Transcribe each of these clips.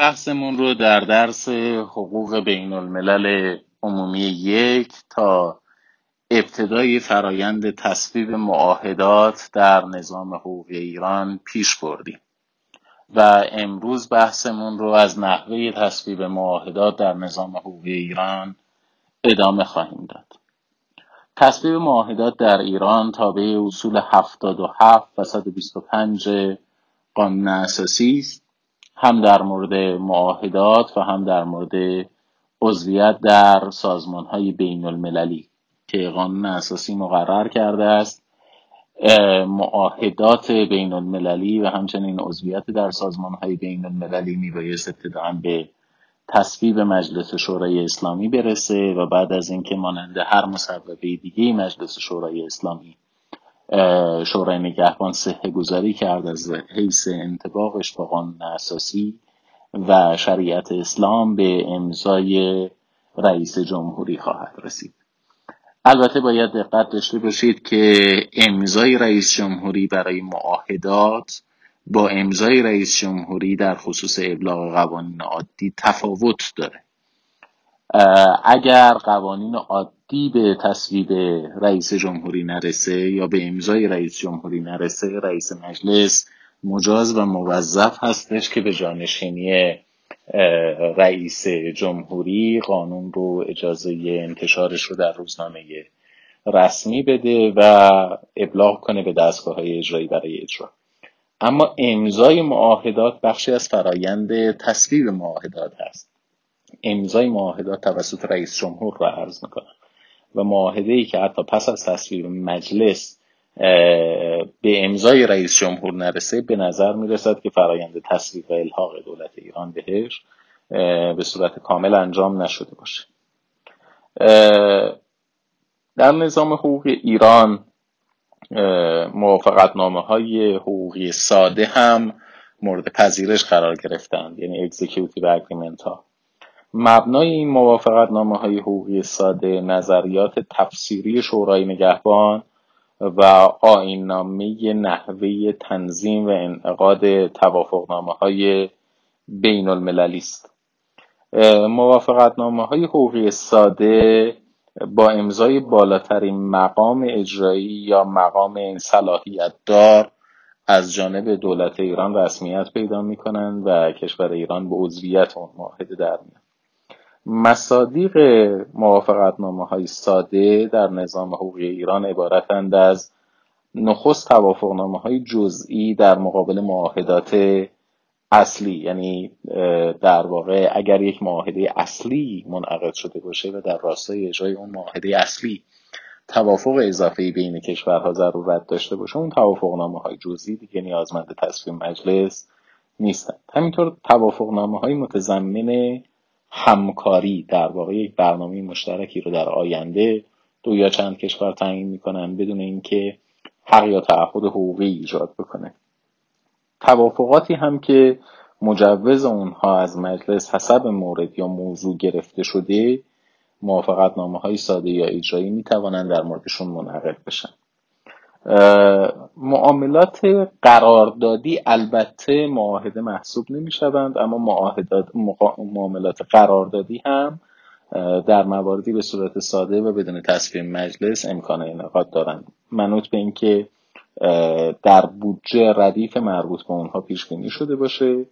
بحثمون رو در درس حقوق بین الملل عمومی یک تا ابتدای فرایند تصویب معاهدات در نظام حقوقی ایران پیش بردیم. و امروز بحثمون رو از نحوه تصویب معاهدات در نظام حقوقی ایران ادامه خواهیم داد. تصویب معاهدات در ایران تابع اصول 77 و 125 قانون اساسی است. هم در مورد معاهدات و هم در مورد عضویت در سازمان های بین المللی که قانون اساسی مقرر کرده است. معاهدات بین المللی و همچنین عضویت در سازمان های بین المللی میبایست ابتداعا به تصویب مجلس شورای اسلامی برسه و بعد از اینکه مانند هر مصوبه دیگه مجلس شورای اسلامی شورای نگهبان صحه گذاری کرد از حیث انتباقش با قانون اساسی و شریعت اسلام به امضای رئیس جمهوری خواهد رسید. البته باید دقت داشته باشید که امضای رئیس جمهوری برای معاهدات با امضای رئیس جمهوری در خصوص ابلاغ قوانین عادی تفاوت داره. اگر قوانین عادی به تصویب رئیس جمهوری نرسه یا به امضای رئیس جمهوری نرسه رئیس مجلس مجاز و موظف هستش که به جانشینی رئیس جمهوری قانون رو اجازه انتشارش رو در روزنامه رسمی بده و ابلاغ کنه به دستگاه های اجرایی برای اجرا. اما امضای معاهدات بخشی از فرایند تصویب معاهدات هست. امضای معاهدات توسط رئیس جمهور را عرض می‌کنم. و معاهده ای که حتی پس از تصویب مجلس به امضای رئیس جمهور نرسه به نظر می‌رسد که فرایند تصویب و الحاق دولت ایران بهش به صورت کامل انجام نشده باشه. در نظام حقوق ایران موافقت نامه های حقوقی ساده هم مورد پذیرش قرار گرفتند یعنی اکزیکیوتیو اگریمنت ها. مبنای این موافقت نامه های حقوقی ساده نظریات تفسیری شورای نگهبان و آین نامه نحوه تنظیم و انعقاد توافقنامه های بین المللی است. موافقت نامه های حقوقی ساده با امضای بالاترین مقام اجرایی یا مقام صلاحیت دار از جانب دولت ایران رسمیت پیدا می کنند و کشور ایران به عضویت اون معاهده در میاد. مصادیق موافقت نامه های ساده در نظام حقوقی ایران عبارتند از نخست توافق نامه های جزئی در مقابل معاهدات اصلی یعنی در واقع اگر یک معاهده اصلی منعقد شده باشه و در راستای اجرای اون معاهده اصلی توافق اضافه بین کشورها ضرورت داشته باشه اون توافق نامه های جزئی دیگه نیازمند تصویم مجلس نیستند. همینطور توافق نامه های متضمن همکاری در واقع یک برنامه مشترکی رو در آینده دو یا چند کشور تعیین می‌کنن بدون اینکه حق یا تعهد حقوقی ایجاد بکنه. توافقاتی هم که مجوز اونها از مجلس حسب مورد یا موضوع گرفته شده موافقت نامه های ساده یا اجرایی می توانند در موردشون منعقد بشن. معاملات قراردادی البته معاهده محسوب نمی شوند اما معاملات قراردادی هم در مواردی به صورت ساده و بدون تصویر مجلس امکان انعقاد دارند. منوط به اینکه در بودجه ردیف مربوط به اونها پیش بینی شده باشه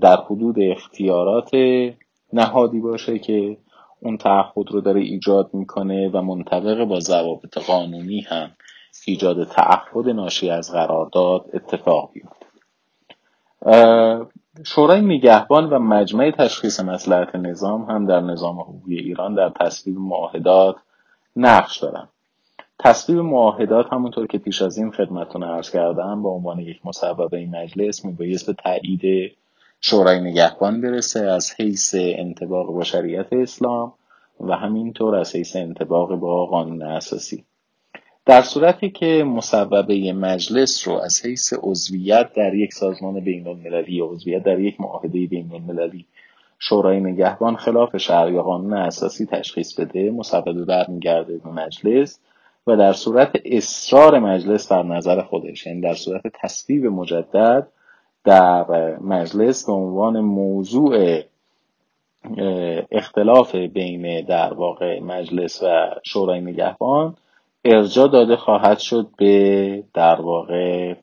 در حدود اختیارات نهادی باشه که اون تعهد رو داره ایجاد می‌کنه و منطبق با ضوابط قانونی هم ایجاد تعهد ناشی از قرارداد اتفاق بیفته. شورای نگهبان و مجمع تشخیص مسلحت نظام هم در نظام حقوقی ایران در تصویب معاهدات نقش دارن. تصویب معاهدات همونطور که پیش از این خدمتتون عرض کردم به عنوان یک مصوبه مجلس میبایست به تایید شورای نگهبان برسه از حیث انتباق با شریعت اسلام و همینطور از حیث انتباق با قانون اساسی. در صورتی که مصوبه مجلس رو از حیث عضویت در یک سازمان بین المللی یا عضویت در یک معاهده بین المللی شورای نگهبان خلاف شرع یا قانون اساسی تشخیص بده مصوبه برمیگرده به مجلس و در صورت اصرار مجلس بر نظر خودش یعنی در صورت تصویب مجدد در مجلس به عنوان موضوع اختلاف بین در واقع مجلس و شورای نگهبان ارجا داده خواهد شد به در واقع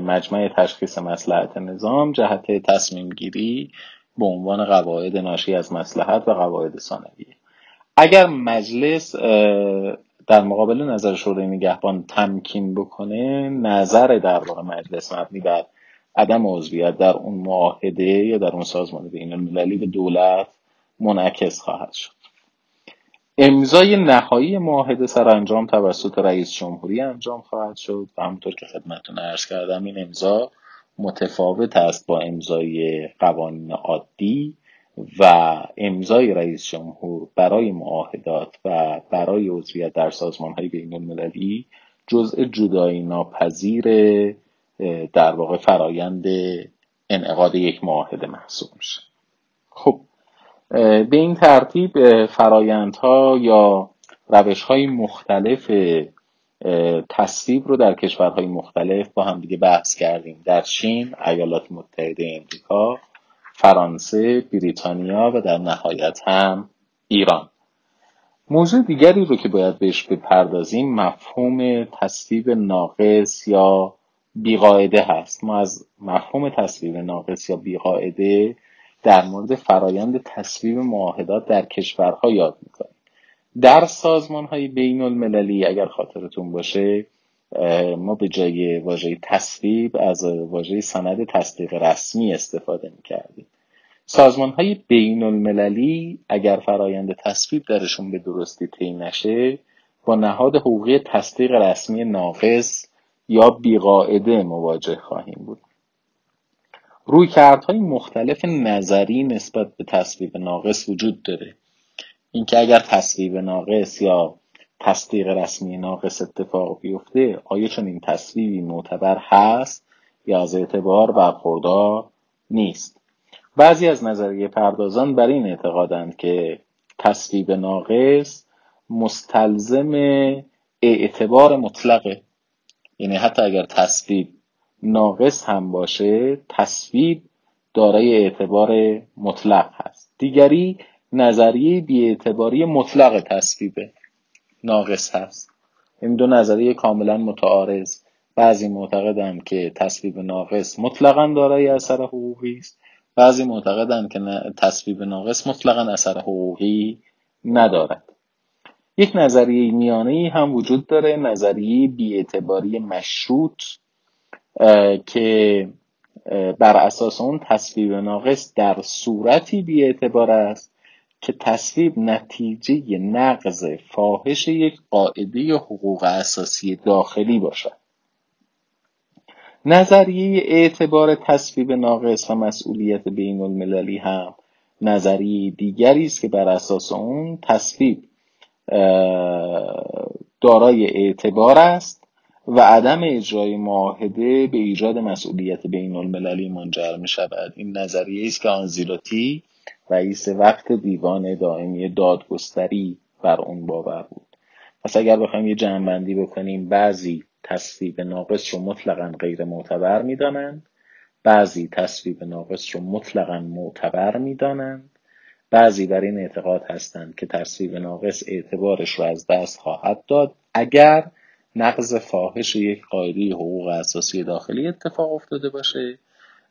مجمع تشخیص مسلحت نظام جهت تصمیم گیری به عنوان قواعد ناشی از مسلحت و قواعد ثانویه اگر مجلس در مقابل نظر شورای نگهبان تمکین بکنه نظر در واقع مجلس مبنی بر عدم عضویت در اون معاهده یا در اون سازمان بین المللی به دولت منعکس خواهد شد. امضای نهایی معاهده سرانجام توسط رئیس جمهوری انجام خواهد شد و همونطور که خدمتتون عرض کردم این امضا متفاوت است با امضای قوانین عادی و امضای رئیس جمهور برای معاهدات و برای عضویت در سازمان های بین المللی جزء جدایی ناپذیر در واقع فرایند انعقاد یک معاهده محسوب میشه. خب به این ترتیب فرایندها یا روش های مختلف تصویب رو در کشورهای مختلف با هم دیگه بحث کردیم. در چین ایالات متحده امریکا فرانسه بریتانیا و در نهایت هم ایران. موضوع دیگری رو که باید بهش بپردازیم مفهوم تصویب ناقص یا بیقاعده هست. ما از مفهوم تصویب ناقص یا بیقاعده در مورد فرایند تصویب معاهدات در کشورها یاد می‌کنیم. در سازمان های بین المللی اگر خاطرتون باشه ما به جای واژه تصویب از واژه سند تصدیق رسمی استفاده می‌کردیم. سازمان های بین المللی اگر فرایند تصویب درشون به درستی طی نشه با نهاد حقوقی تصدیق رسمی ناقص یا بیقاعده مواجه خواهیم بود. رویکردهای مختلف نظری نسبت به تصویب ناقص وجود داره. اینکه اگر تصویب ناقص یا تصدیق رسمی ناقص اتفاق بیفته آیا چون این تصویبی معتبر هست یا از اعتبار برخوردار نیست؟ بعضی از نظریه پردازان بر این اعتقادند که تصویب ناقص مستلزم اعتبار مطلقه. یعنی حتی اگر تصویب ناقص هم باشه تصویب دارای اعتبار مطلق هست. دیگری نظریه بیاعتباری مطلق تصویب ناقص هست. این دو نظریه کاملا متعارض. بعضی معتقدند که تصویب ناقص مطلقا دارای اثر حقوقی است. بعضی معتقدند که تصویب ناقص مطلقا اثر حقوقی ندارد. یک نظریه میانه هم وجود داره نظریه بیاعتباری مشروط. که بر اساس اون تصویب ناقص در صورتی بیاعتبار است که تصویب نتیجه نقض فاحش یک قاعده حقوق اساسی داخلی باشد. نظریه اعتبار تصویب ناقص و مسئولیت بین المللی هم نظریه دیگری است که بر اساس اون تصویب دارای اعتبار است. و عدم اجرای معاهده به ایجاد مسئولیت بین المللی منجر می شود این نظریه است که آنزیلوتی رئیس وقت دیوان دائمی دادگستری بر اون باور بود. پس اگر بخوایم یه جمعبندی بکنیم بعضی تصویب ناقص رو مطلقا غیر معتبر می‌دانند بعضی تصویب ناقص رو مطلقا معتبر می‌دانند. بعضی بر این اعتقاد هستند که تصویب ناقص اعتبارش رو از دست خواهد داد. اگر نقض فاحش یک قاعده حقوق اساسی داخلی اتفاق افتاده باشه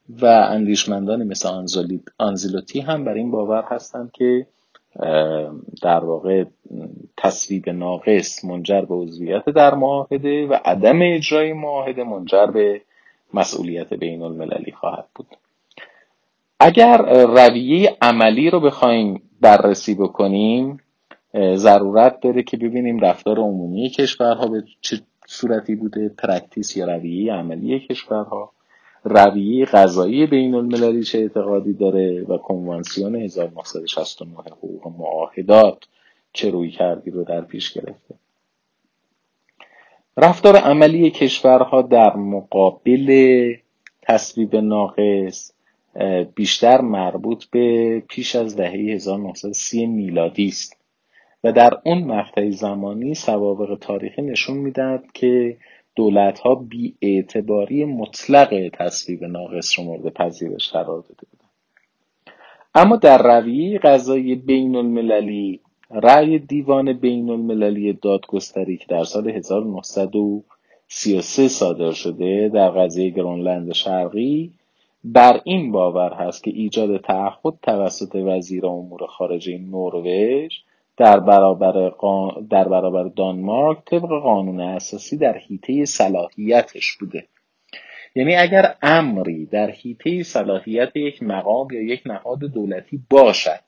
و اندیشمندانی مثل آنزیلوتی هم بر این باور هستند که در واقع تصویب ناقص منجر به عضویت در معاهده و عدم اجرای معاهده منجر به مسئولیت بین المللی خواهد بود. اگر رویه عملی رو بخوایم بررسی بکنیم ضرورت داره که ببینیم رفتار عمومی کشورها به چه صورتی بوده practice یا رویه عملی کشورها. رویه قضایی بین المللی چه اعتقادی داره و کنوانسیون 1969 حقوق معاهدات چه رویکردی رو در پیش گرفته. رفتار عملی کشورها در مقابل تصویب ناقص بیشتر مربوط به پیش از دهه 1930 میلادی است. و در اون مقطع زمانی سوابق تاریخی نشون می‌دهد که دولت ها بی اعتباری مطلق تصویب ناقص رو مورد پذیرش قرار داده بودن اما در رویه قضایی بین المللی رأی دیوان بین المللی دادگستری که در سال 1933 صادر شده در قضیه گرونلند شرقی بر این باور هست که ایجاد تعهد توسط وزیر امور خارجه نروژ در برابر, در برابر دانمارک طبق قانون اساسی در حیطه صلاحیتش بوده. یعنی اگر امری در حیطه صلاحیت یک مقام یا یک نهاد دولتی باشد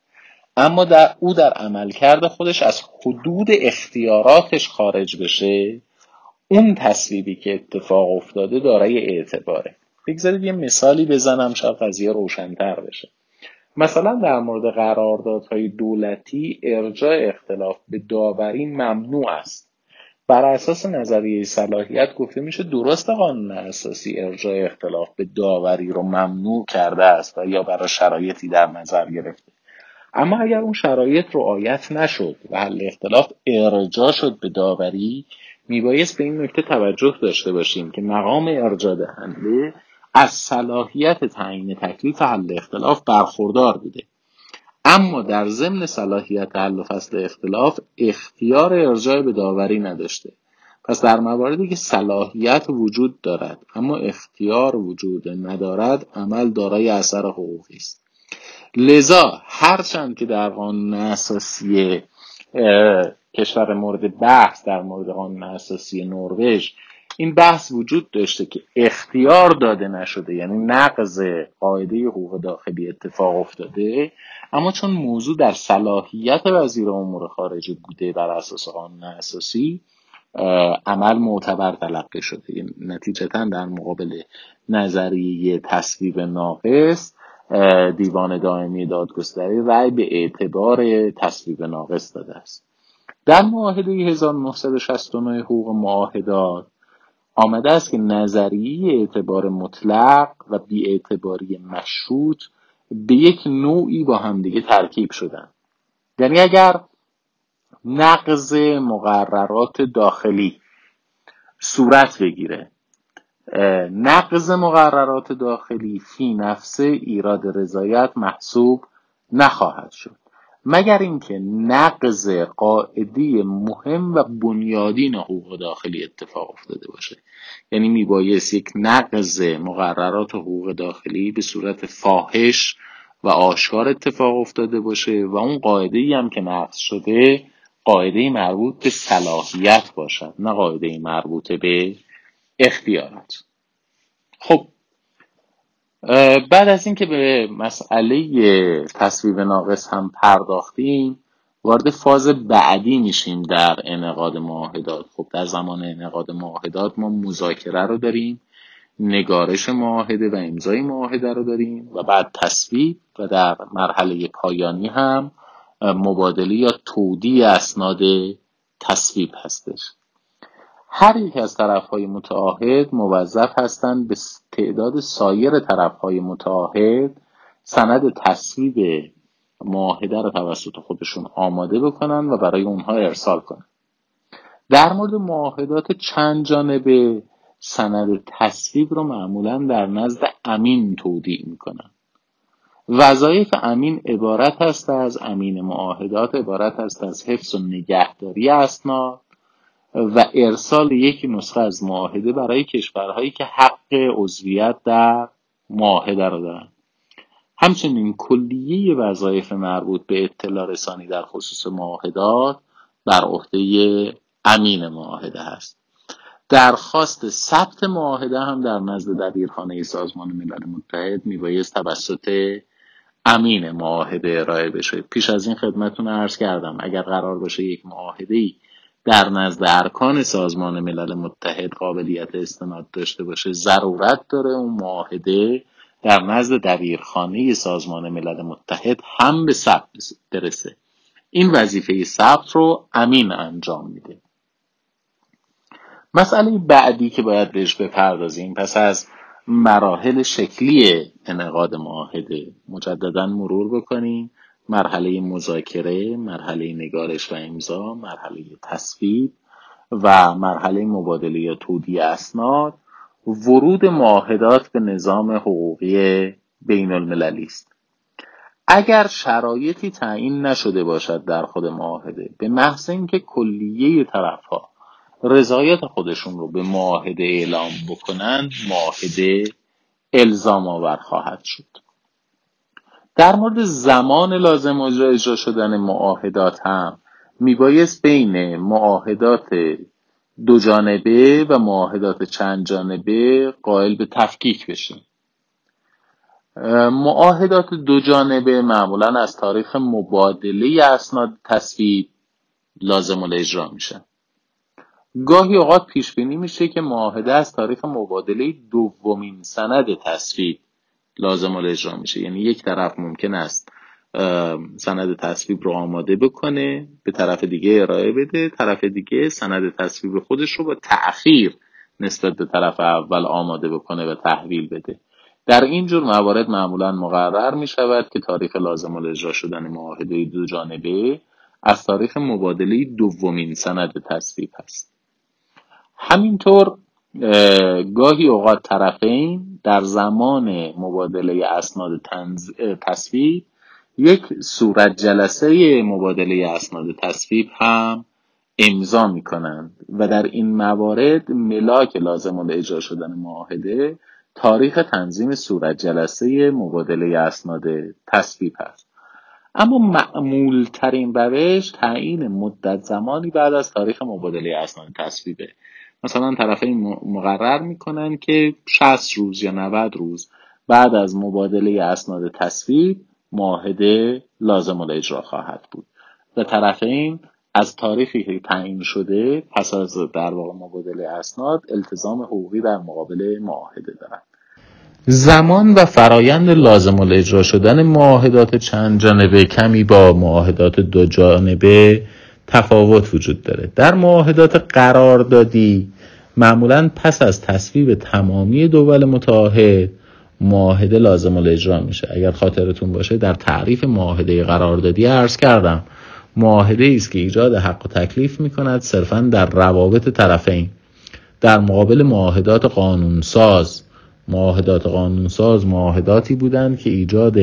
اما در او در عملکرد خودش از حدود اختیاراتش خارج بشه اون تصویبی که اتفاق افتاده دارای اعتباره. بگذارید یه مثالی بزنم شاید قضیه روشنتر بشه. مثلا در مورد قراردادهای دولتی ارجاع اختلاف به داوری ممنوع است. بر اساس نظریه صلاحیت گفته میشه درست قانون اساسی ارجاع اختلاف به داوری رو ممنوع کرده است و یا برای شرایطی در نظر گرفته. اما اگر اون شرایط رعایت نشد و حل اختلاف ارجاع شد به داوری میبایست به این نکته توجه داشته باشیم که مقام ارجاع دهنده از صلاحیت تعیین تکلیف حل اختلاف برخوردار بوده. اما در ضمن صلاحیت حل و فصل اختلاف اختیار ارجاع به داوری نداشته. پس در مواردی که صلاحیت وجود دارد اما اختیار وجود ندارد عمل دارای اثر حقوقی است. لذا هرچند که در قانون اساسی کشور مورد بحث در مورد قانون اساسی نروژ این بحث وجود داشته که اختیار داده نشده یعنی نقض قاعده حقوق داخلی اتفاق افتاده اما چون موضوع در صلاحیت وزیر امور خارجه بوده بر اساس قانون اساسی عمل معتبر تلقی شده. یعنی نتیجتا در مقابل نظریه تصویب ناقص دیوان دائمی دادگستری رأی به اعتبار تصویب ناقص داده است. در معاهده 1969 حقوق معاهدات آمده است که نظریه اعتبار مطلق و بیاعتباری مشروط به یک نوعی با همدیگه ترکیب شدن. یعنی اگر نقض مقررات داخلی صورت بگیره نقض مقررات داخلی فی نفسه ایراد رضایت محسوب نخواهد شد. مگر اینکه نقض قاعده مهم و بنیادین حقوق داخلی اتفاق افتاده باشه. یعنی میبایست یک نقض مقررات حقوق داخلی به صورت فاحش و آشکار اتفاق افتاده باشه و اون قاعده ای هم که نقض شده قاعده مربوط به صلاحیت باشد نه قاعده مربوط به اختیارات. خب بعد از اینکه به مسئله تصویب ناقص هم پرداختیم وارد فاز بعدی میشیم در انعقاد معاهدات. خب در زمان انعقاد معاهدات ما مذاکره رو داریم نگارش معاهده و امضای معاهده رو داریم و بعد تصویب و در مرحله پایانی هم مبادله یا تودی اسناد تصویب هستش. هر یک از طرفهای متعاهد موظف هستند به تعداد سایر طرفهای متعاهد سند تصویب معاهده را توسط خودشون آماده بکنن و برای اونها ارسال کنن. در مورد معاهدات چند جانبه سند تصویب رو معمولا در نزد امین تودیع می‌کنن. وظایف امین عبارت است از امین معاهدات عبارت است از حفظ و نگهداری اسناد و ارسال یک نسخه از معاهده برای کشورهایی که حق عضویت در معاهده را دارند همچنین کلیه وظایف مربوط به اطلاع رسانی در خصوص معاهدات بر عهده امین معاهده است درخواست ثبت معاهده هم در نزد دبیرخانه سازمان ملل متحد میبایست توسط امین معاهده ارائه بشه. پیش از این خدمتون عرض کردم اگر قرار باشه یک معاهده ای در نزد ارکان سازمان ملل متحد قابلیت استناد داشته باشه ضرورت داره اون معاهده در نزد دبیرخانه سازمان ملل متحد هم به ثبت برسه. این وظیفه ثبت رو امین انجام میده. مسئله بعدی که باید بهش بپردازیم پس از مراحل شکلی انعقاد معاهده مجددا مرور بکنیم. مرحله مذاکره مرحله نگارش و امضا مرحله تصویب و مرحله مبادله یا تودی اسناد ورود معاهدات به نظام حقوقی بین المللی است. اگر شرایطی تعیین نشده باشد در خود معاهده به محض اینکه کلیه طرفها رضایت خودشون رو به معاهده اعلام بکنند معاهده الزام آور خواهد شد. در مورد زمان لازم اجرا اجرا شدن معاهدات هم میبایست بین معاهدات دو جانبه و معاهدات چند جانبه قائل به تفکیک بشیم. معاهدات دو جانبه معمولا از تاریخ مبادله اسناد تصویب لازم الاجرا میشن گاهی اوقات پیش بینی میشه که معاهده از تاریخ مبادله دومین سند تصویب لازم الاجرا میشه. یعنی یک طرف ممکن است سند تصویب رو آماده بکنه به طرف دیگه ارائه بده طرف دیگه سند تصویب خودش رو با تأخیر نسبت به طرف اول آماده بکنه و تحویل بده. در این جور موارد معمولا مقرر می شود که تاریخ لازم الاجرا شدن معاهده دو جانبه از تاریخ مبادله دومین سند تصویب هست همینطور گاهی اوقات طرفین در زمان مبادله اسناد تصویب یک صورت جلسه مبادله اسناد تصویب هم امضا می کنند و در این موارد ملاک لازم اجرا شدن معاهده تاریخ تنظیم صورت جلسه مبادله اسناد تصویب است. اما معمول ترین روش تعیین مدت زمانی بعد از تاریخ مبادله اسناد تصویبه. مثلا طرفین مقرر می‌کنن که 60 روز یا 90 روز بعد از مبادله اسناد تصویب معاهده لازم اجرا خواهد بود. و طرفین از تاریخی که تعیین شده پس از در واقع مبادله اسناد التزام حقوقی در مقابل معاهده دارند زمان و فرایند لازم اجرا شدن معاهدات چند جانبه کمی با معاهدات دو جانبه تفاوت وجود داره. در معاهدات قراردادی معمولا پس از تصویب تمامی دول متعاهد معاهده لازم الاجرا میشه. اگر خاطرتون باشه در تعریف معاهده قراردادی عرض کردم معاهده است که ایجاد حق و تکلیف می‌کند صرفا در روابط طرفین. در مقابل معاهدات قانونساز معاهدات قانونساز معاهداتی بودند که ایجاد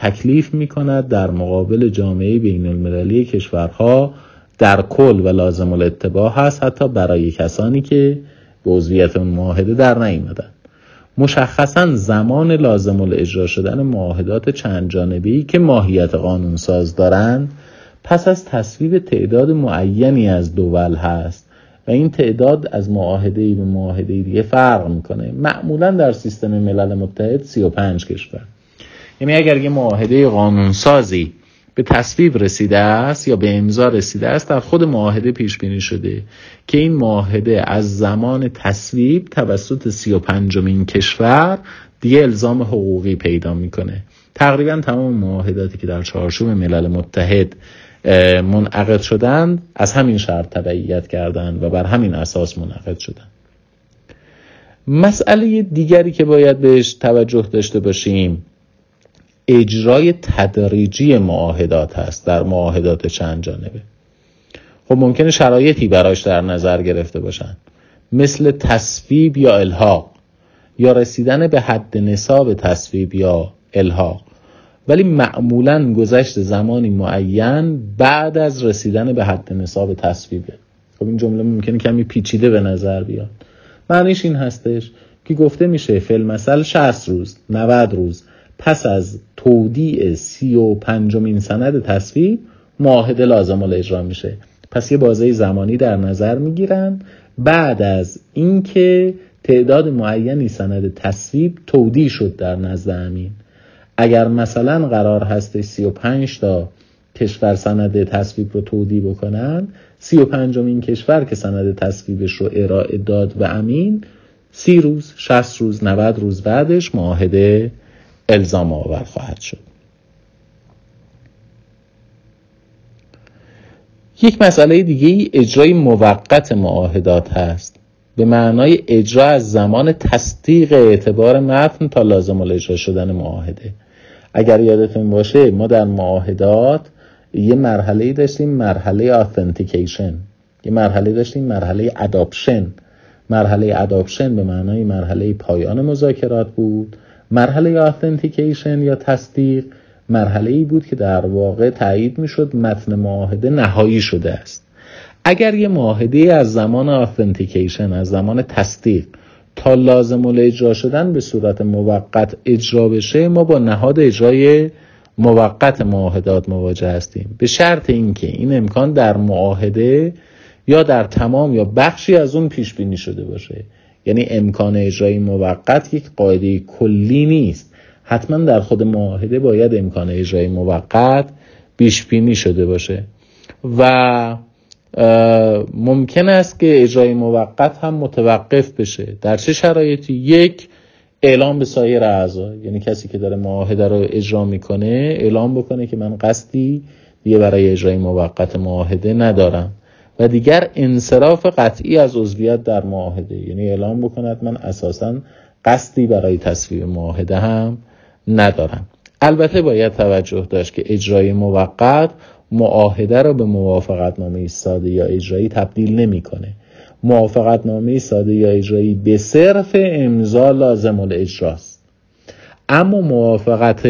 تکلیف می کند در مقابل جامعه بین المللی کشورها در کل و لازم الاتباع هست حتی برای کسانی که به عضویت معاهده در نیامدن. مشخصا زمان لازم الاجرا شدن معاهدات چند جانبی که ماهیت قانونساز دارند پس از تصویب تعداد معینی از دول هست و این تعداد از معاهده به معاهده دیگه فرق می‌کنه. معمولا در سیستم ملل متحد 35 کشور. یعنی اگر یه معاهده قانونسازی به تصویب رسیده است یا به امضا رسیده است در خود معاهده پیش بینی شده که این معاهده از زمان تصویب توسط 35 این کشور دیگه الزام حقوقی پیدا می‌کنه. تقریبا تمام معاهداتی که در چارچوب ملل متحد منعقد شدند از همین شرط تبعیت کردند و بر همین اساس منعقد شدند. مسئله دیگری که باید بهش توجه داشته باشیم اجرای تدریجی معاهدات هست در معاهدات چند جانبه. خب ممکنه شرایطی براش در نظر گرفته باشند مثل تصویب یا الحاق. یا رسیدن به حد نصاب تصویب یا الحاق. ولی معمولا گذشت زمانی معین بعد از رسیدن به حد نصاب تصویبه. خب این جمله ممکنه کمی پیچیده به نظر بیاد. معنیش این هستش که گفته میشه فیل مثل 60 روز 90 روز. پس از تودیع سی و پنجمین سند تصویب معاهده لازم اجرا میشه. پس یه بازه زمانی در نظر می‌گیرن. بعد از اینکه تعداد معینی سند تصویب تودیع شد در نزد امین. اگر مثلا قرار هستش 35 تا کشور سند تصویب رو تودیع بکنن 35 این کشور که سند تصویبش رو ارائه داد به امین سی روز 60 روز 90 روز بعدش معاهده الزام آور خواهد شد. یک مسئله دیگه ای اجرای موقت معاهدات هست. به معنای اجرا از زمان تصدیق اعتبار متن تا لازم الاجرا شدن معاهده. اگر یادتون باشه ما در معاهدات یه مرحله داشتیم مرحله آثنتیکیشن یه مرحله داشتیم مرحله اداپشن مرحله اداپشن به معنای مرحله پایان مذاکرات بود. مرحله آثنتیکیشن یا تصدیق مرحله ای بود که در واقع تایید می‌شد متن معاهده نهایی شده است. اگر یه معاهده از زمان آثنتیکیشن از زمان تصدیق تا لازم اجرا شدن به صورت موقت اجرا بشه ما با نهاد اجرای موقت معاهدات مواجه هستیم. به شرط اینکه این امکان در معاهده یا در تمام یا بخشی از اون پیش بینی شده باشه. یعنی امکان اجرای موقت یک قاعده کلی نیست. حتما در خود معاهده باید امکان اجرای موقت پیش بینی شده باشه. و ممکن است که اجرای موقت هم متوقف بشه. در چه شرایطی؟ یک اعلام به سایر اعضا. یعنی کسی که داره معاهده رو اجرا می‌کنه اعلام بکنه که من قصدی دیگه برای اجرای موقت معاهده ندارم. و دیگر انصراف قطعی از عضویت در معاهده. یعنی اعلام بکند من اساسا قصدی برای تصویب معاهده هم ندارم. البته باید توجه داشت که اجرای موقت معاهده را به موافقت نامه ساده یا اجرایی تبدیل نمی‌کنه. موافقت نامه ساده یا اجرایی به صرف امضا لازم الاجراست اما موافقت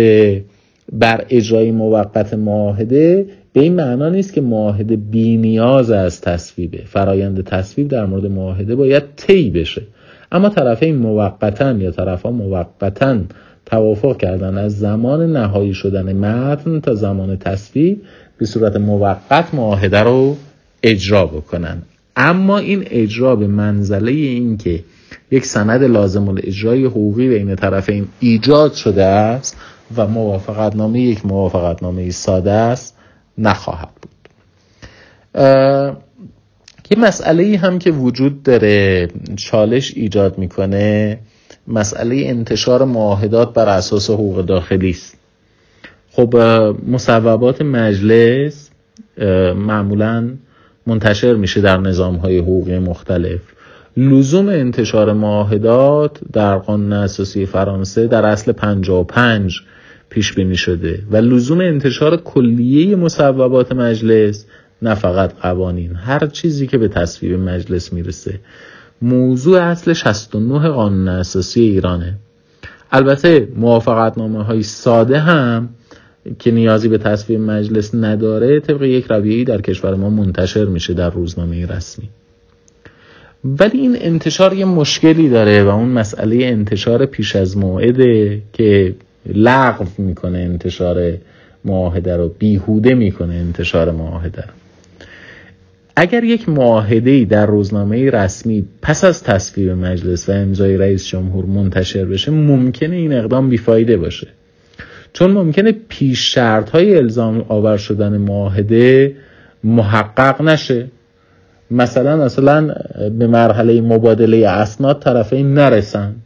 بر اجرای موقت معاهده به این معنا نیست که معاهده بی نیاز از تصویبه. فرایند تصویب در مورد معاهده باید طی بشه. اما طرفین موقتا یا طرفا موقتا توافق کردن از زمان نهایی شدن متن تا زمان تصویب به صورت موقت معاهده رو اجرا بکنن. اما این اجرا به منزله این که یک سند لازم الاجرای حقوقی بین طرفین ایجاد شده است و موافقت نامه یک موافقت نامه ساده است نخواهد بود. یه مسئله هم که وجود داره چالش ایجاد می‌کنه مسئله انتشار معاهدات بر اساس حقوق داخلی است. خب مصوبات مجلس معمولا منتشر میشه در نظام های حقوقی مختلف. لزوم انتشار معاهدات در قانون اساسی فرانسه در اصل 55 پیش بینی شده و لزوم انتشار کلیه مصوبات مجلس نه فقط قوانین هر چیزی که به تصویب مجلس می‌رسه. موضوع اصل 69 قانون اساسی ایرانه. البته موافقت نامه های ساده هم که نیازی به تصویب مجلس نداره طبق یک رویه‌ای در کشور ما منتشر میشه در روزنامه رسمی. ولی این انتشار یه مشکلی داره و اون مسئله انتشار پیش از موعده که لغو می‌کنه انتشار معاهده رو بیهوده می‌کنه انتشار معاهده اگر یک معاهده در روزنامه رسمی پس از تصویب مجلس و امضای رئیس جمهور منتشر بشه ممکنه این اقدام بیفایده باشه. چون ممکنه پیش شرط های الزام آور شدن معاهده محقق نشه. مثلا مثلا به مرحله مبادله اسناد طرفین نرسند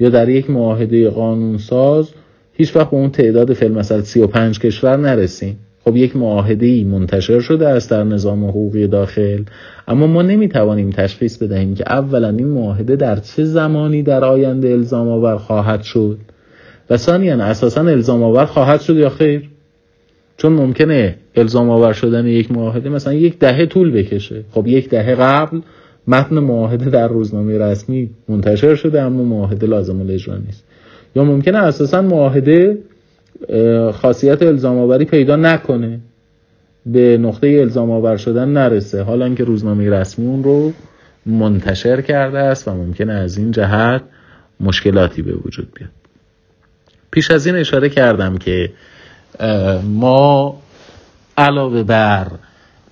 یا در یک معاهده قانونساز هیچ وقت به اون تعداد فیلم مثلا 35 کشور نرسیم. خب یک معاهده ای منتشر شده است در نظام حقوقی داخل. اما ما نمی‌توانیم تشخیص بدهیم که اولا این معاهده در چه زمانی در آینده الزام آور خواهد شد. و ثانیا اساسا الزام آور خواهد شد یا خیر؟ چون ممکنه الزام آور شدن یک معاهده مثلا یک دهه طول بکشه. خب یک دهه قبل متن معاهده در روزنامه رسمی منتشر شده اما معاهده لازم الاجرا نیست. یا ممکنه اساسا معاهده خاصیت الزام پیدا نکنه. به نقطه الزام آور شدن نرسه. حالا اینکه روزنامه رسمی اون رو منتشر کرده است و ممکنه از این جهت مشکلاتی به وجود بیاد. پیش از این اشاره کردم که ما علاوه بر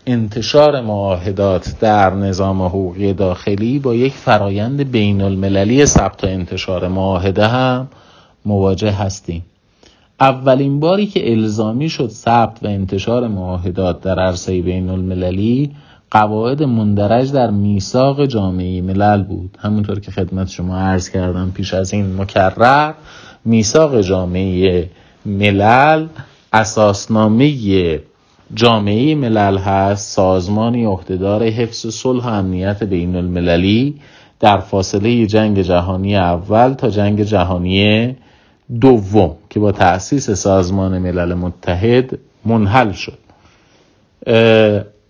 انتشار معاهدات در نظام حقوقی داخلی با یک فرایند بین المللی ثبت انتشار معاهده هم مواجه هستیم. اولین باری که الزامی شد ثبت و انتشار معاهدات در عرصه بین المللی قواعد مندرج در میثاق جامعه ملل بود. همونطور که خدمت شما عرض کردم پیش از این مکرر میثاق جامعه ملل اساسنامه جامعه ملل هست سازمانی عهدهدار حفظ صلح و امنیت بین المللی. در فاصله جنگ جهانی اول تا جنگ جهانی دوم که با تأسیس سازمان ملل متحد منحل شد.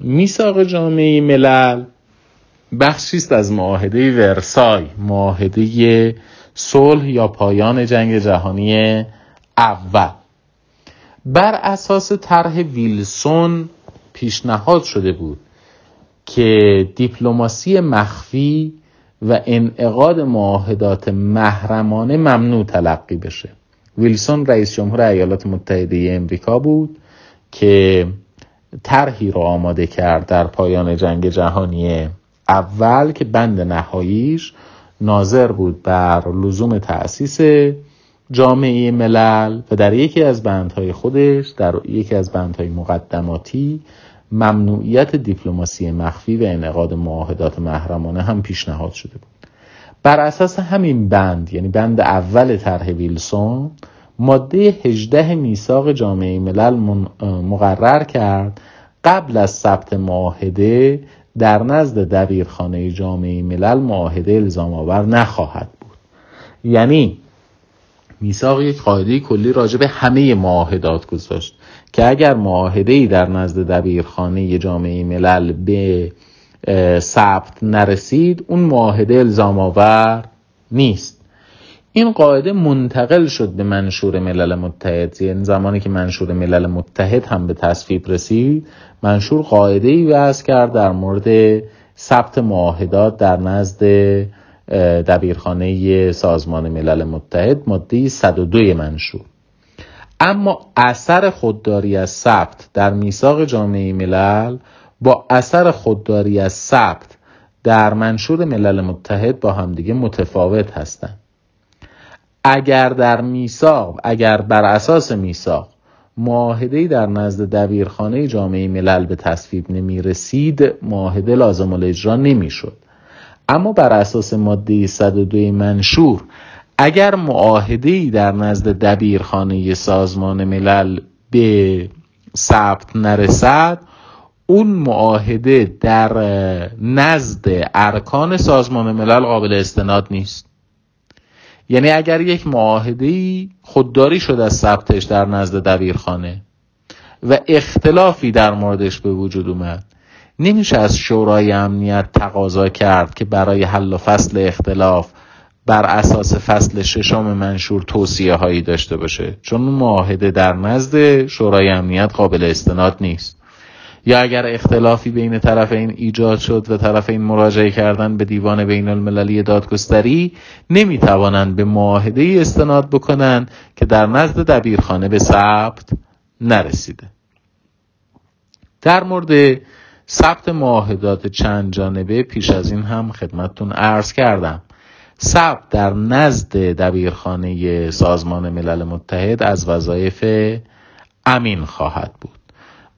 میثاق جامعه ملل بخشی است از معاهده ورسای معاهده صلح یا پایان جنگ جهانی اول. بر اساس طرح ویلسون پیشنهاد شده بود که دیپلماسی مخفی و انعقاد معاهدات محرمانه ممنوع تلقی بشه. ویلسون رئیس جمهور ایالات متحده امریکا بود که طرحی را آماده کرد در پایان جنگ جهانی اول که بند نهاییش ناظر بود بر لزوم تأسیس جامعه ملل و در یکی از بندهای خودش در یکی از بندهای مقدماتی ممنوعیت دیپلماسی مخفی و انعقاد معاهدات محرمانه هم پیشنهاد شده بود. بر اساس همین بند یعنی بند اول طرح ویلسون ماده 18 میثاق جامعه ملل مقرر کرد قبل از ثبت معاهده در نزد دبیرخانه جامعه ملل معاهده الزام آور نخواهد بود. یعنی میثاق یک قاعده کلی راجع به همه معاهدات گذاشت. که اگر معاهده ای در نزد دبیرخانه جامعه ملل به ثبت نرسید اون معاهده الزام آور نیست. این قاعده منتقل شد به منشور ملل متحد. یعنی زمانی که منشور ملل متحد هم به تصویب رسید منشور قاعده ای وضع کرد در مورد ثبت معاهدات در نزد دبیرخانه سازمان ملل متحد ماده 102 منشور. اما اثر خودداری از ثبت در میثاق جامعه ملل با اثر خودداری از ثبت در منشور ملل متحد با همدیگه متفاوت هستند. اگر در میثاق اگر بر اساس میثاق معاهده در نزد دبیرخانه جامعه ملل به تصویب نمی رسید معاهده لازم الاجرا نمی شد اما بر اساس ماده 102 منشور اگر معاهده در نزد دبیرخانه سازمان ملل به ثبت نرسد اون معاهده در نزد ارکان سازمان ملل قابل استناد نیست. یعنی اگر یک معاهده خودداری شد از ثبتش در نزد دبیرخانه و اختلافی در موردش به وجود اومد نمیشه از شورای امنیت تقاضا کرد که برای حل و فصل اختلاف بر اساس فصل ششم منشور توصیه هایی داشته باشه. چون معاهده در نزد شورای امنیت قابل استناد نیست. یا اگر اختلافی بین طرفین ایجاد شد و طرفین مراجعه کردن به دیوان بین المللی دادگستری نمی توانند به معاهده استناد بکنند که در نزد دبیرخانه به ثبت نرسیده. در مورد ثبت معاهدات چند جانبه پیش از این هم خدمتتون عرض کردم. ثبت در نزد دبیرخانه سازمان ملل متحد از وظایف امین خواهد بود.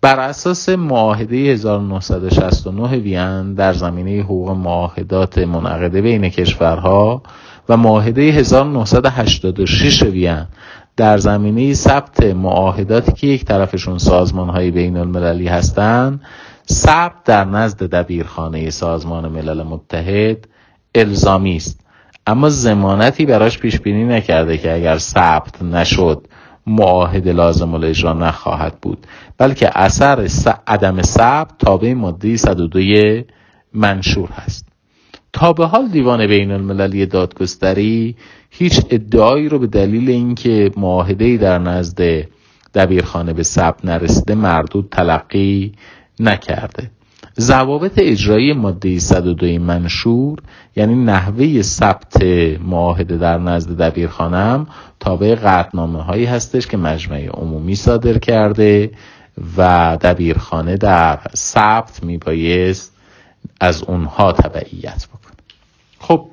بر اساس معاهده 1969 وین در زمینه حقوق معاهدات منعقده بین کشورها و معاهده 1986 وین در زمینه ثبت معاهداتی که یک طرفشون سازمان های بین المللی هستند ثبت در نزد دبیرخانه سازمان ملل متحد الزامی است. اما زمانتی براش پیش بینی نکرده که اگر ثبت نشد معاهده لازم الاجرا نخواهد بود. بلکه اثر عدم ثبت تابع ماده 102 منشور هست. تا به حال دیوان بین المللی دادگستری هیچ ادعایی رو به دلیل اینکه معاهده در نزد دبیرخانه به ثبت نرسیده مردود تلقی نکرده. ضوابط اجرایی ماده 102 منشور یعنی نحوه ثبت معاهده در نزد دبیرخانم تابع قطنامه هایی هستش که مجمع عمومی صادر کرده و دبیرخانه در ثبت میبایست از اونها تبعیت بکنه. خب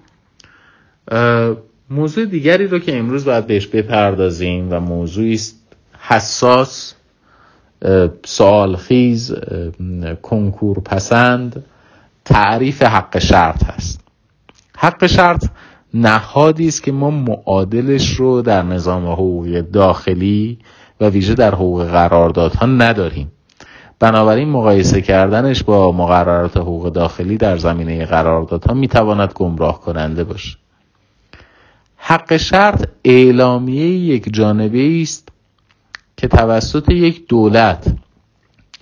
موضوع دیگری رو که امروز باید بهش بپردازیم و موضوعی است حساس سوال خیز کنکور پسند تعریف حق شرط هست. حق شرط نهادی است که ما معادلش رو در نظام حقوقی داخلی و ویژه در حقوق قراردادها نداریم. بنابراین مقایسه کردنش با مقررات حقوق داخلی در زمینه قراردادها می‌تواند گمراه کننده باشه. حق شرط اعلامیه یک جانبه است که توسط یک دولت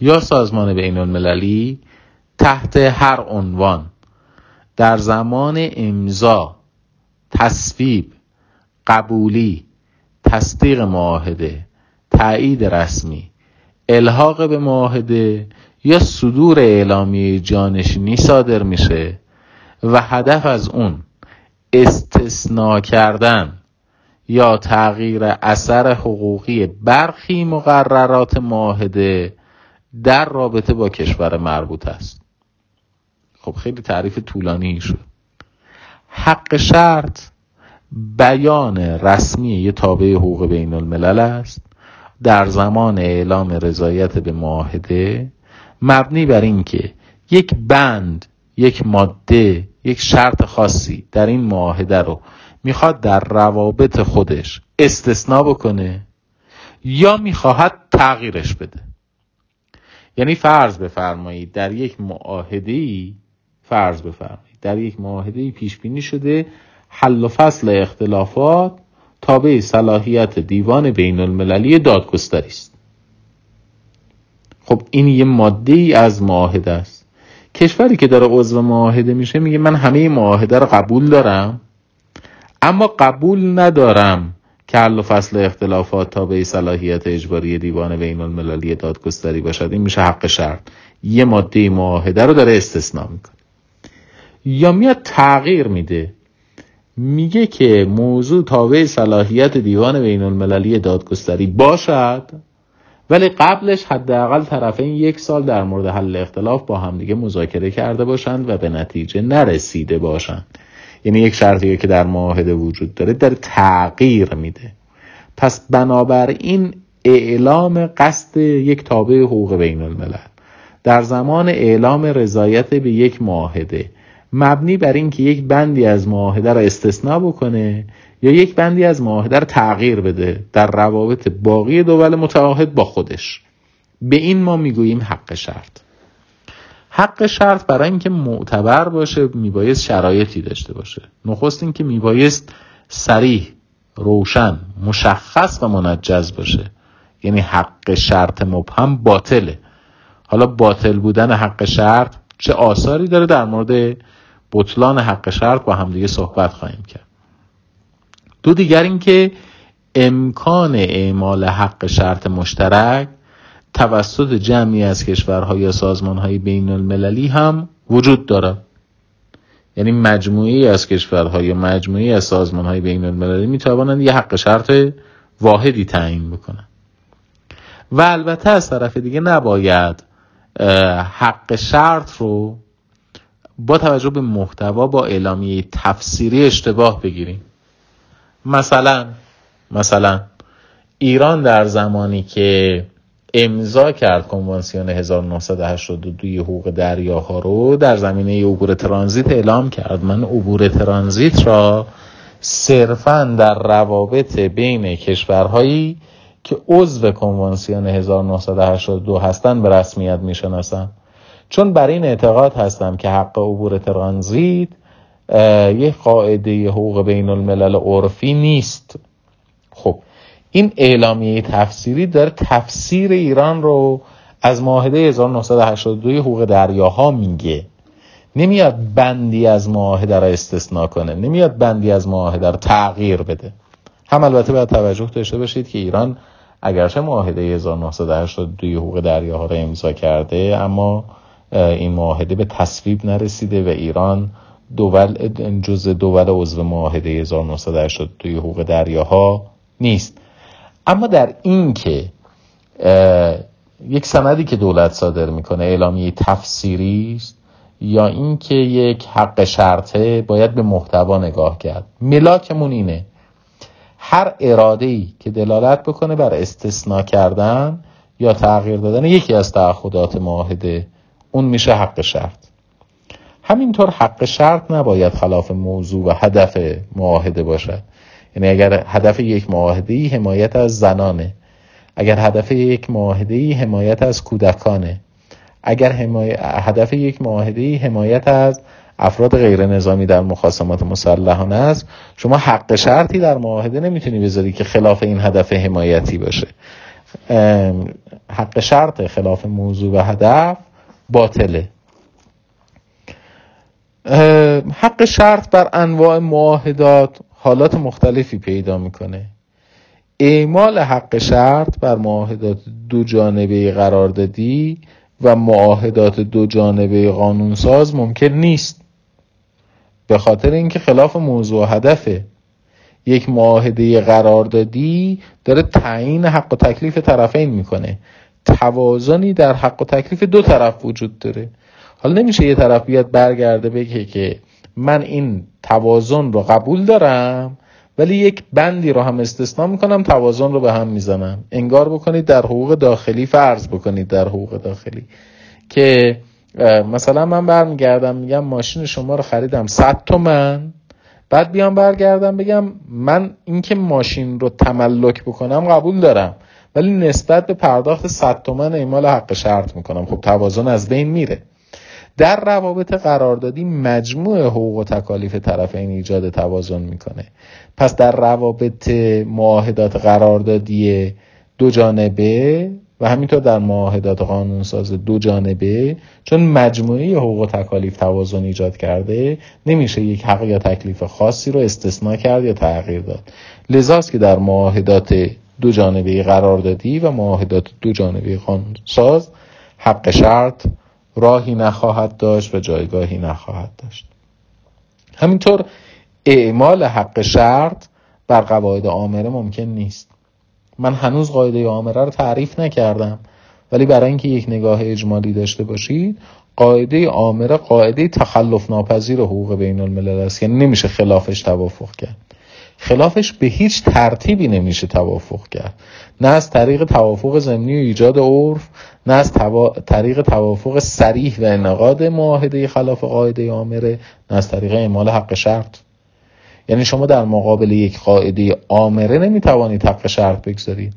یا سازمان بین المللی تحت هر عنوان در زمان امضا تصویب قبولی تصدیق معاهده تایید رسمی الحاق به معاهده یا صدور اعلامیه جانشینی صادر میشه و هدف از اون استثناء کردن یا تغییر اثر حقوقی برخی مقررات معاهده در رابطه با کشور مربوط است. خب خیلی تعریف طولانی شد. حق شرط بیان رسمی یه تابع حقوق بین الملل است. در زمان اعلام رضایت به معاهده مبنی بر اینکه یک بند یک ماده یک شرط خاصی در این معاهده رو می‌خواد در روابط خودش استثنا بکنه یا می‌خواهد تغییرش بده. یعنی فرض بفرمایید در یک معاهده ای فرض بفرمایید در یک معاهده پیش بینی شده حل و فصل اختلافات تابع صلاحیت دیوان بین المللی دادگستری است. خب این یه ماده ای از معاهده است. کشوری که داره عضو معاهده میشه میگه من همه معاهده رو قبول دارم. اما قبول ندارم که حل و فصل اختلافات تابع صلاحیت اجباری دیوان بین المللی دادگستری باشد. این میشه حق شرط. یه ماده معاهده رو داره استثنا می‌کنه. یا میاد تغییر میده. میگه که موضوع تابع صلاحیت دیوان بین المللی دادگستری باشد ولی قبلش حداقل طرفین یک سال در مورد حل اختلاف با همدیگه مذاکره کرده باشند و به نتیجه نرسیده باشند. یعنی یک شرطی که در معاهده وجود داره در تغییر میده. پس بنابراین اعلام قصد یک تابع حقوق بین الملل در زمان اعلام رضایت به یک معاهده مبنی بر اینکه یک بندی از معاهده را استثناء بکنه یا یک بندی از معاهده را تغییر بده در روابط باقی دول متعاهد با خودش. به این ما می‌گوییم حق شرط. حق شرط برای اینکه معتبر باشه میبایست شرایطی داشته باشه. نخست اینکه میبایست سریح روشن مشخص و منجز باشه. یعنی حق شرط مبهم باطله. حالا باطل بودن حق شرط چه آثاری داره؟ در مورد بطلان حق شرط با همدیگه صحبت خواهیم کرد. دو دیگر اینکه امکان اعمال حق شرط مشترک توسط جمعی از کشورها یا سازمانهای بین المللی هم وجود دارد. یعنی مجموعی از کشورها یا مجموعی از سازمانهای بین المللی می توانند یه حق شرط واحدی تعیین بکنند. و البته از طرف دیگه نباید حق شرط رو با توجه به محتوا با اعلامیه تفسیری اشتباه بگیریم. مثلا مثلا ایران در زمانی که امضا کرد کنوانسیون 1982 حقوق دریاها رو در زمینه عبور ترانزیت اعلام کرد. من عبور ترانزیت را صرفا در روابط بین کشورهایی که عضو کنوانسیون 1982 هستند به رسمیت می‌شناسم. چون بر این اعتقاد هستم که حق عبور ترانزیت یک قاعده حقوق بین الملل عرفی نیست. خب این اعلامیه تفسیری داره تفسیر ایران رو از معاهده 1982 حقوق دریاها میگه. نمیاد بندی از معاهده را استثناء کنه. نمیاد بندی از معاهده را تغییر بده. هم البته باید توجه داشته باشید که ایران اگرچه معاهده 1982 حقوق دریاها را امضا کرده اما این معاهده به تصویب نرسیده و ایران دول جز دول عضو معاهده 1982 حقوق دریاها نیست. اما در این که یک سندی که دولت صادر می‌کنه اعلامیه تفسیری است یا اینکه یک حق شرطه باید به محتوا نگاه کرد. ملاکمون اینه هر اراده ای که دلالت بکنه بر استثناء کردن یا تغییر دادن یکی از تعهدات معاهده اون میشه حق شرط. همینطور حق شرط نباید خلاف موضوع و هدف معاهده باشد. یعنی اگر هدف یک معاهده حمایت از زنانه اگر هدف یک معاهده حمایت از کودکانه اگر هدف یک معاهده حمایت از افراد غیر نظامی در مخاسمات مسلحانه است شما حق شرطی در معاهده نمی‌تونی بذاری که خلاف این هدف حمایتی باشه. حق شرط خلاف موضوع و هدف باطله. حق شرط بر انواع معاهدات حالات مختلفی پیدا می‌کنه. اعمال حق شرط بر معاهدات دو جانبه قراردادی و معاهدات دو جانبه قانونساز ممکن نیست. به خاطر اینکه خلاف موضوع هدفه. یک معاهده قراردادی داره تعیین حق و تکلیف طرفین می‌کنه. توازنی در حق و تکلیف دو طرف وجود داره. حالا نمیشه یه طرف بیاد برگرده بگه که من این توازن رو قبول دارم ولی یک بندی رو هم استثنا می‌کنم توازن رو به هم می‌زنم. انگار بکنید در حقوق داخلی فرض بکنید در حقوق داخلی که مثلا من برمیگردم میگم ماشین شما رو خریدم 100 تومن بعد بیام برگردم بگم من اینکه ماشین رو تملک بکنم قبول دارم ولی نسبت به پرداخت 100 تومن اعمال حق شرط می‌کنم. خب توازن از بین میره. در روابط قراردادی مجموع حقوق و تکالیف طرفین ایجاد توازن می‌کنه. پس در روابط معاهدات قراردادی دو جانبه و همینطور در معاهدات قانونساز دو جانبه چون مجموعه حقوق و تکالیف توازن ایجاد کرده نمیشه یک حق یا تکلیف خاصی رو استثنا کرد یا تغییر داد. لذاست که در معاهدات دو جانبه قراردادی و معاهدات دو جانبه قانونساز حق شرط راهی نخواهد داشت و جایگاهی نخواهد داشت. همینطور اعمال حق شرط بر قواعد آمره ممکن نیست. من هنوز قاعده آمره رو تعریف نکردم ولی برای اینکه یک نگاه اجمالی داشته باشید قاعده آمره قاعده تخلف ناپذیر حقوق بین الملل است یعنی نمیشه خلافش توافق کرد. خلافش به هیچ ترتیبی نمیشه توافق کرد. نه از طریق توافق زمینی و ایجاد عرف نه از طریق توافق سریح و انقاد معاهده خلاف قاعده آمره نه از طریق اعمال حق شرط. یعنی شما در مقابل یک قاعده آمره نمی‌توانید حق شرط بگذارید.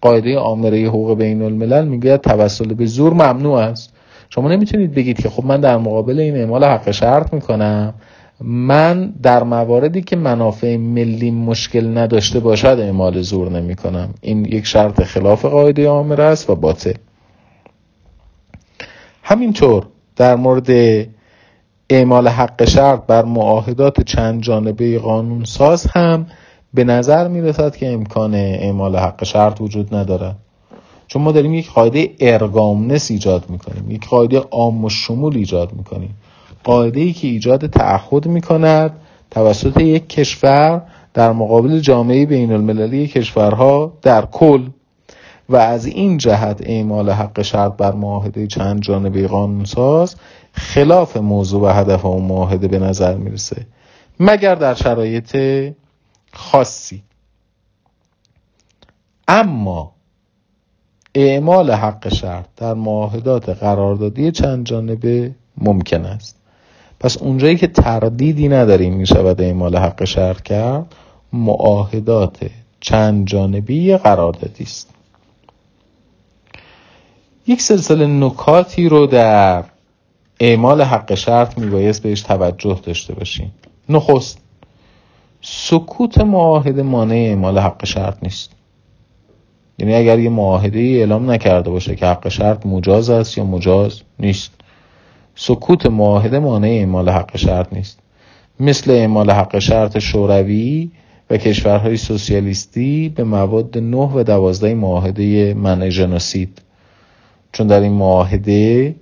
قاعده آمره حقوق بین الملل می‌گوید توسل به زور ممنوع است. شما نمی‌تونید بگید که خب من در مقابل این اعمال حق شرط می‌کنم. من در مواردی که منافع ملی مشکل نداشته باشد اعمال زور نمی کنم این یک شرط خلاف قاعده آمره است و باطل. همینطور در مورد اعمال حق شرط بر معاهدات چند جانبه قانون ساز هم به نظر می رسد که امکان اعمال حق شرط وجود ندارد چون ما داریم یک قاعده ارگامنس ایجاد می‌کنیم یک قاعده عام و شمول ایجاد می‌کنیم. قاعده ای که ایجاد تعهد می کند توسط یک کشور در مقابل جامعه بین المللی کشورها در کل. و از این جهت اعمال حق شرط بر معاهده چند جانبه قانونساز خلاف موضوع و هدف اون معاهده به نظر می‌رسه. مگر در شرایط خاصی. اما اعمال حق شرط در معاهدات قراردادی چند جانبه ممکن است. پس اونجایی که تردیدی نداریم می شود اعمال حق شرط کرد معاهدات چند جانبی قراردادی است. یک سلسله نکاتی رو در اعمال حق شرط میبایست بهش توجه داشته باشیم. نخست سکوت معاهده مانع اعمال حق شرط نیست. یعنی اگر یه معاهده اعلام نکرده باشه که حق شرط مجاز است یا مجاز نیست. سکوت معاهده مانع اعمال حق شرط نیست. مثل اعمال حق شرط شوروی و کشورهای سوسیالیستی به مواد 9 و 12 معاهده منع جنوسید چون در این معاهده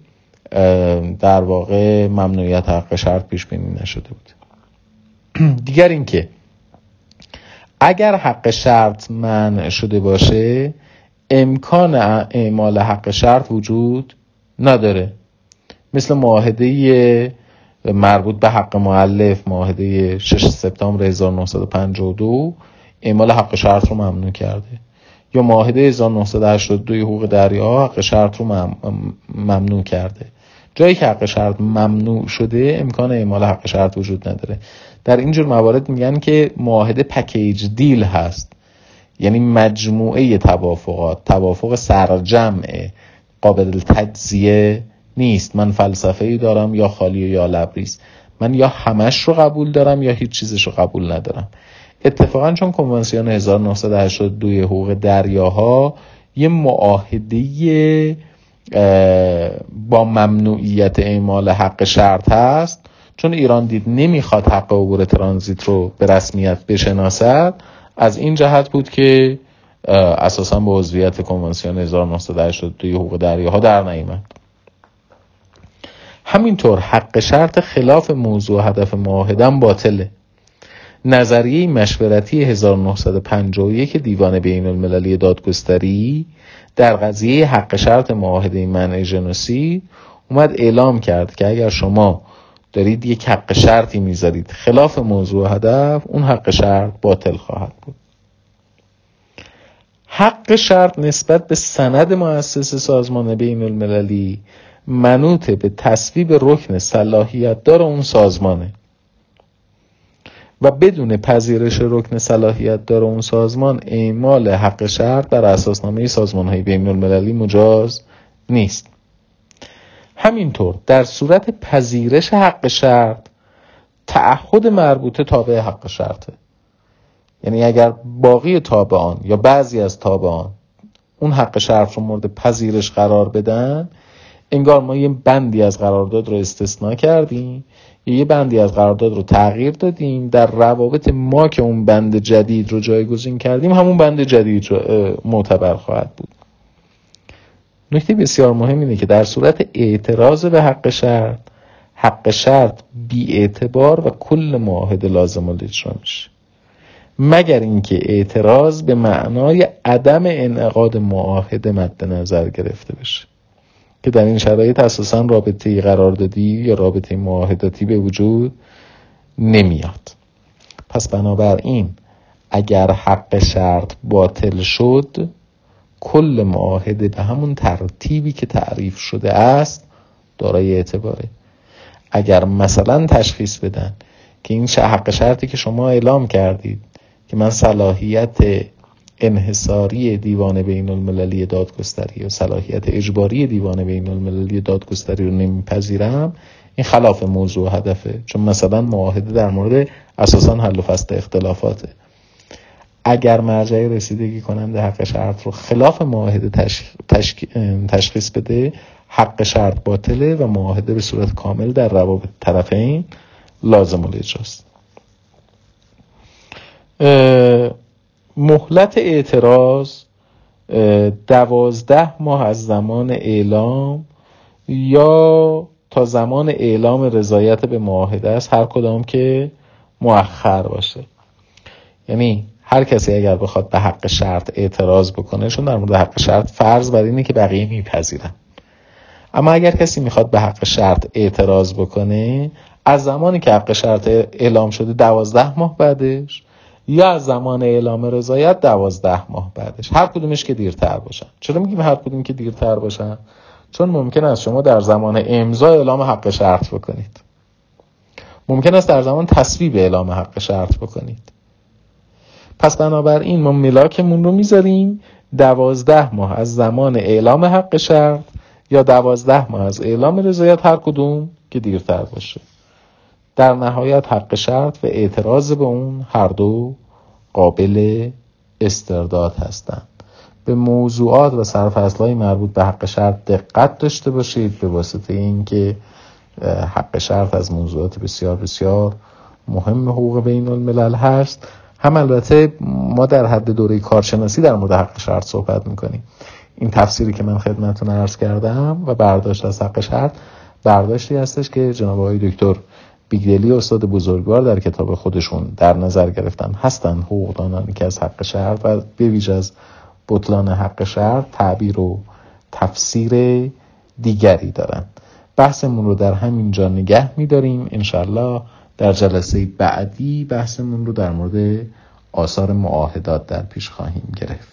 در واقع ممنوعیت حق شرط پیش بینی نشده بود. دیگر اینکه اگر حق شرط منع شده باشه امکان اعمال حق شرط وجود نداره. مثل معاهده مربوط به حق معلف معاهده 6 سپتامبر 1952 اعمال حق شرط رو ممنوع کرده. یا معاهده 1982 حقوق دریا حق شرط رو ممنوع کرده. جایی که حق شرط ممنوع شده امکان اعمال حق شرط وجود نداره. در اینجور موارد میگن که معاهده پکیج دیل هست. یعنی مجموعه توافقات توافق سرجمع قابل تجزیه نیست. من فلسفه ای دارم یا خالی یا لبریز. من یا همش رو قبول دارم یا هیچ چیزش رو قبول ندارم. اتفاقا چون کنوانسیون 1982 حقوق دریاها یه معاهده با ممنوعیت اعمال حق شرط هست. چون ایران دید نمی‌خواد حق عبور ترانزیت رو به رسمیت بشناسد از این جهت بود که اساسا به عضویت کنوانسیون 1982 حقوق دریاها در نیامد. همینطور حق شرط خلاف موضوع هدف معاهدم باطله. نظریه مشورتی 1951 دیوان بین المللی دادگستری در قضیه حق شرط معاهده منع جنوسی اومد اعلام کرد که اگر شما دارید یک حق شرطی می‌ذارید خلاف موضوع هدف اون حق شرط باطل خواهد بود. حق شرط نسبت به سند مؤسس سازمان بین المللی منوط به تصویب رکن صلاحیت دار اون سازمانه. و بدون پذیرش رکن صلاحیت دار اون سازمان اعمال حق شرط در اساسنامه سازمان های بین المللی مجاز نیست. همینطور در صورت پذیرش حق شرط تعهد مربوطه تابع حق شرطه. یعنی اگر باقی تابعان یا بعضی از تابعان اون حق شرط رو مورد پذیرش قرار بدن انگار ما یه بندی از قرارداد رو استثنا کردیم یه بندی از قرارداد رو تغییر دادیم در روابط ما که اون بند جدید رو جایگزین کردیم همون بند جدید معتبر خواهد بود. نکته بسیار مهم اینه که در صورت اعتراض به حق شرط حق شرط بی اعتبار و کل معاهده لازم الاجرا میشه. مگر اینکه اعتراض به معنای عدم انعقاد معاهده مد نظر گرفته بشه. که در این شرایط اساسا رابطه قراردادی یا رابطه معاهداتی به وجود نمیاد. پس بنابراین اگر حق شرط باطل شد کل معاهده به همون ترتیبی که تعریف شده است دارای اعتباره. اگر مثلا تشخیص بدن که این حق شرطی که شما اعلام کردید که من صلاحیت انحصاری دیوان بین المللی دادگستری و صلاحیت اجباری دیوان بین المللی دادگستری رو نمیپذیرم. این خلاف موضوع هدفه. چون مثلا معاهده در مورد اساسا حل و فصل اختلافاته. اگر مرجع رسیدگی کننده حق شرط رو خلاف معاهده تشخیص بده حق شرط باطله و معاهده به صورت کامل در روابط طرفین لازم الاجراست. مهلت اعتراض دوازده ماه از زمان اعلام یا تا زمان اعلام رضایت به معاهده است هر کدام که مؤخر باشه. یعنی هر کسی اگر بخواد به حق شرط اعتراض بکنه چون در مورد حق شرط فرض بر اینه که بقیه میپذیرن. اما اگر کسی می‌خواد به حق شرط اعتراض بکنه از زمانی که حق شرط اعلام شده دوازده ماه بعدش یا از زمان اعلام رضایت دوازده ماه بعدش. هر کدومش که دیرتر باشن. چرا میگیم هر کدوم که دیرتر باشن؟ چون ممکن است شما در زمان امضا اعلام حق شرط بکنید. ممکن است در زمان تصویب اعلام حق شرط بکنید. پس بنابراین ما ملاکمون رو می‌ذاریم دوازده ماه از زمان اعلام حق شرط یا دوازده ماه از اعلام رضایت هر کدوم که دیرتر باشه. در نهایت حق شرط و اعتراض به اون هر دو قابل استرداد هستند. به موضوعات و سرفصلهای مربوط به حق شرط دقت داشته باشید به واسطه اینکه حق شرط از موضوعات بسیار بسیار مهم حقوق بین الملل هست. هم البته ما در حد دوره کارشناسی در مورد حق شرط صحبت می‌کنیم. این تفسیری که من خدمتتون عرض کردم و برداشت از حق شرط برداشتی هستش که جناب آقای دکتر بیگدلی استاد بزرگوار در کتاب خودشون در نظر گرفتن هستن حقوقدانانی که از حق شرط و به ویژه از بطلان حق شرط تعبیر و تفسیر دیگری دارن. بحثمون رو در همین جا نگه میداریم. انشالله در جلسه بعدی بحثمون رو در مورد آثار معاهدات در پیش خواهیم گرفت.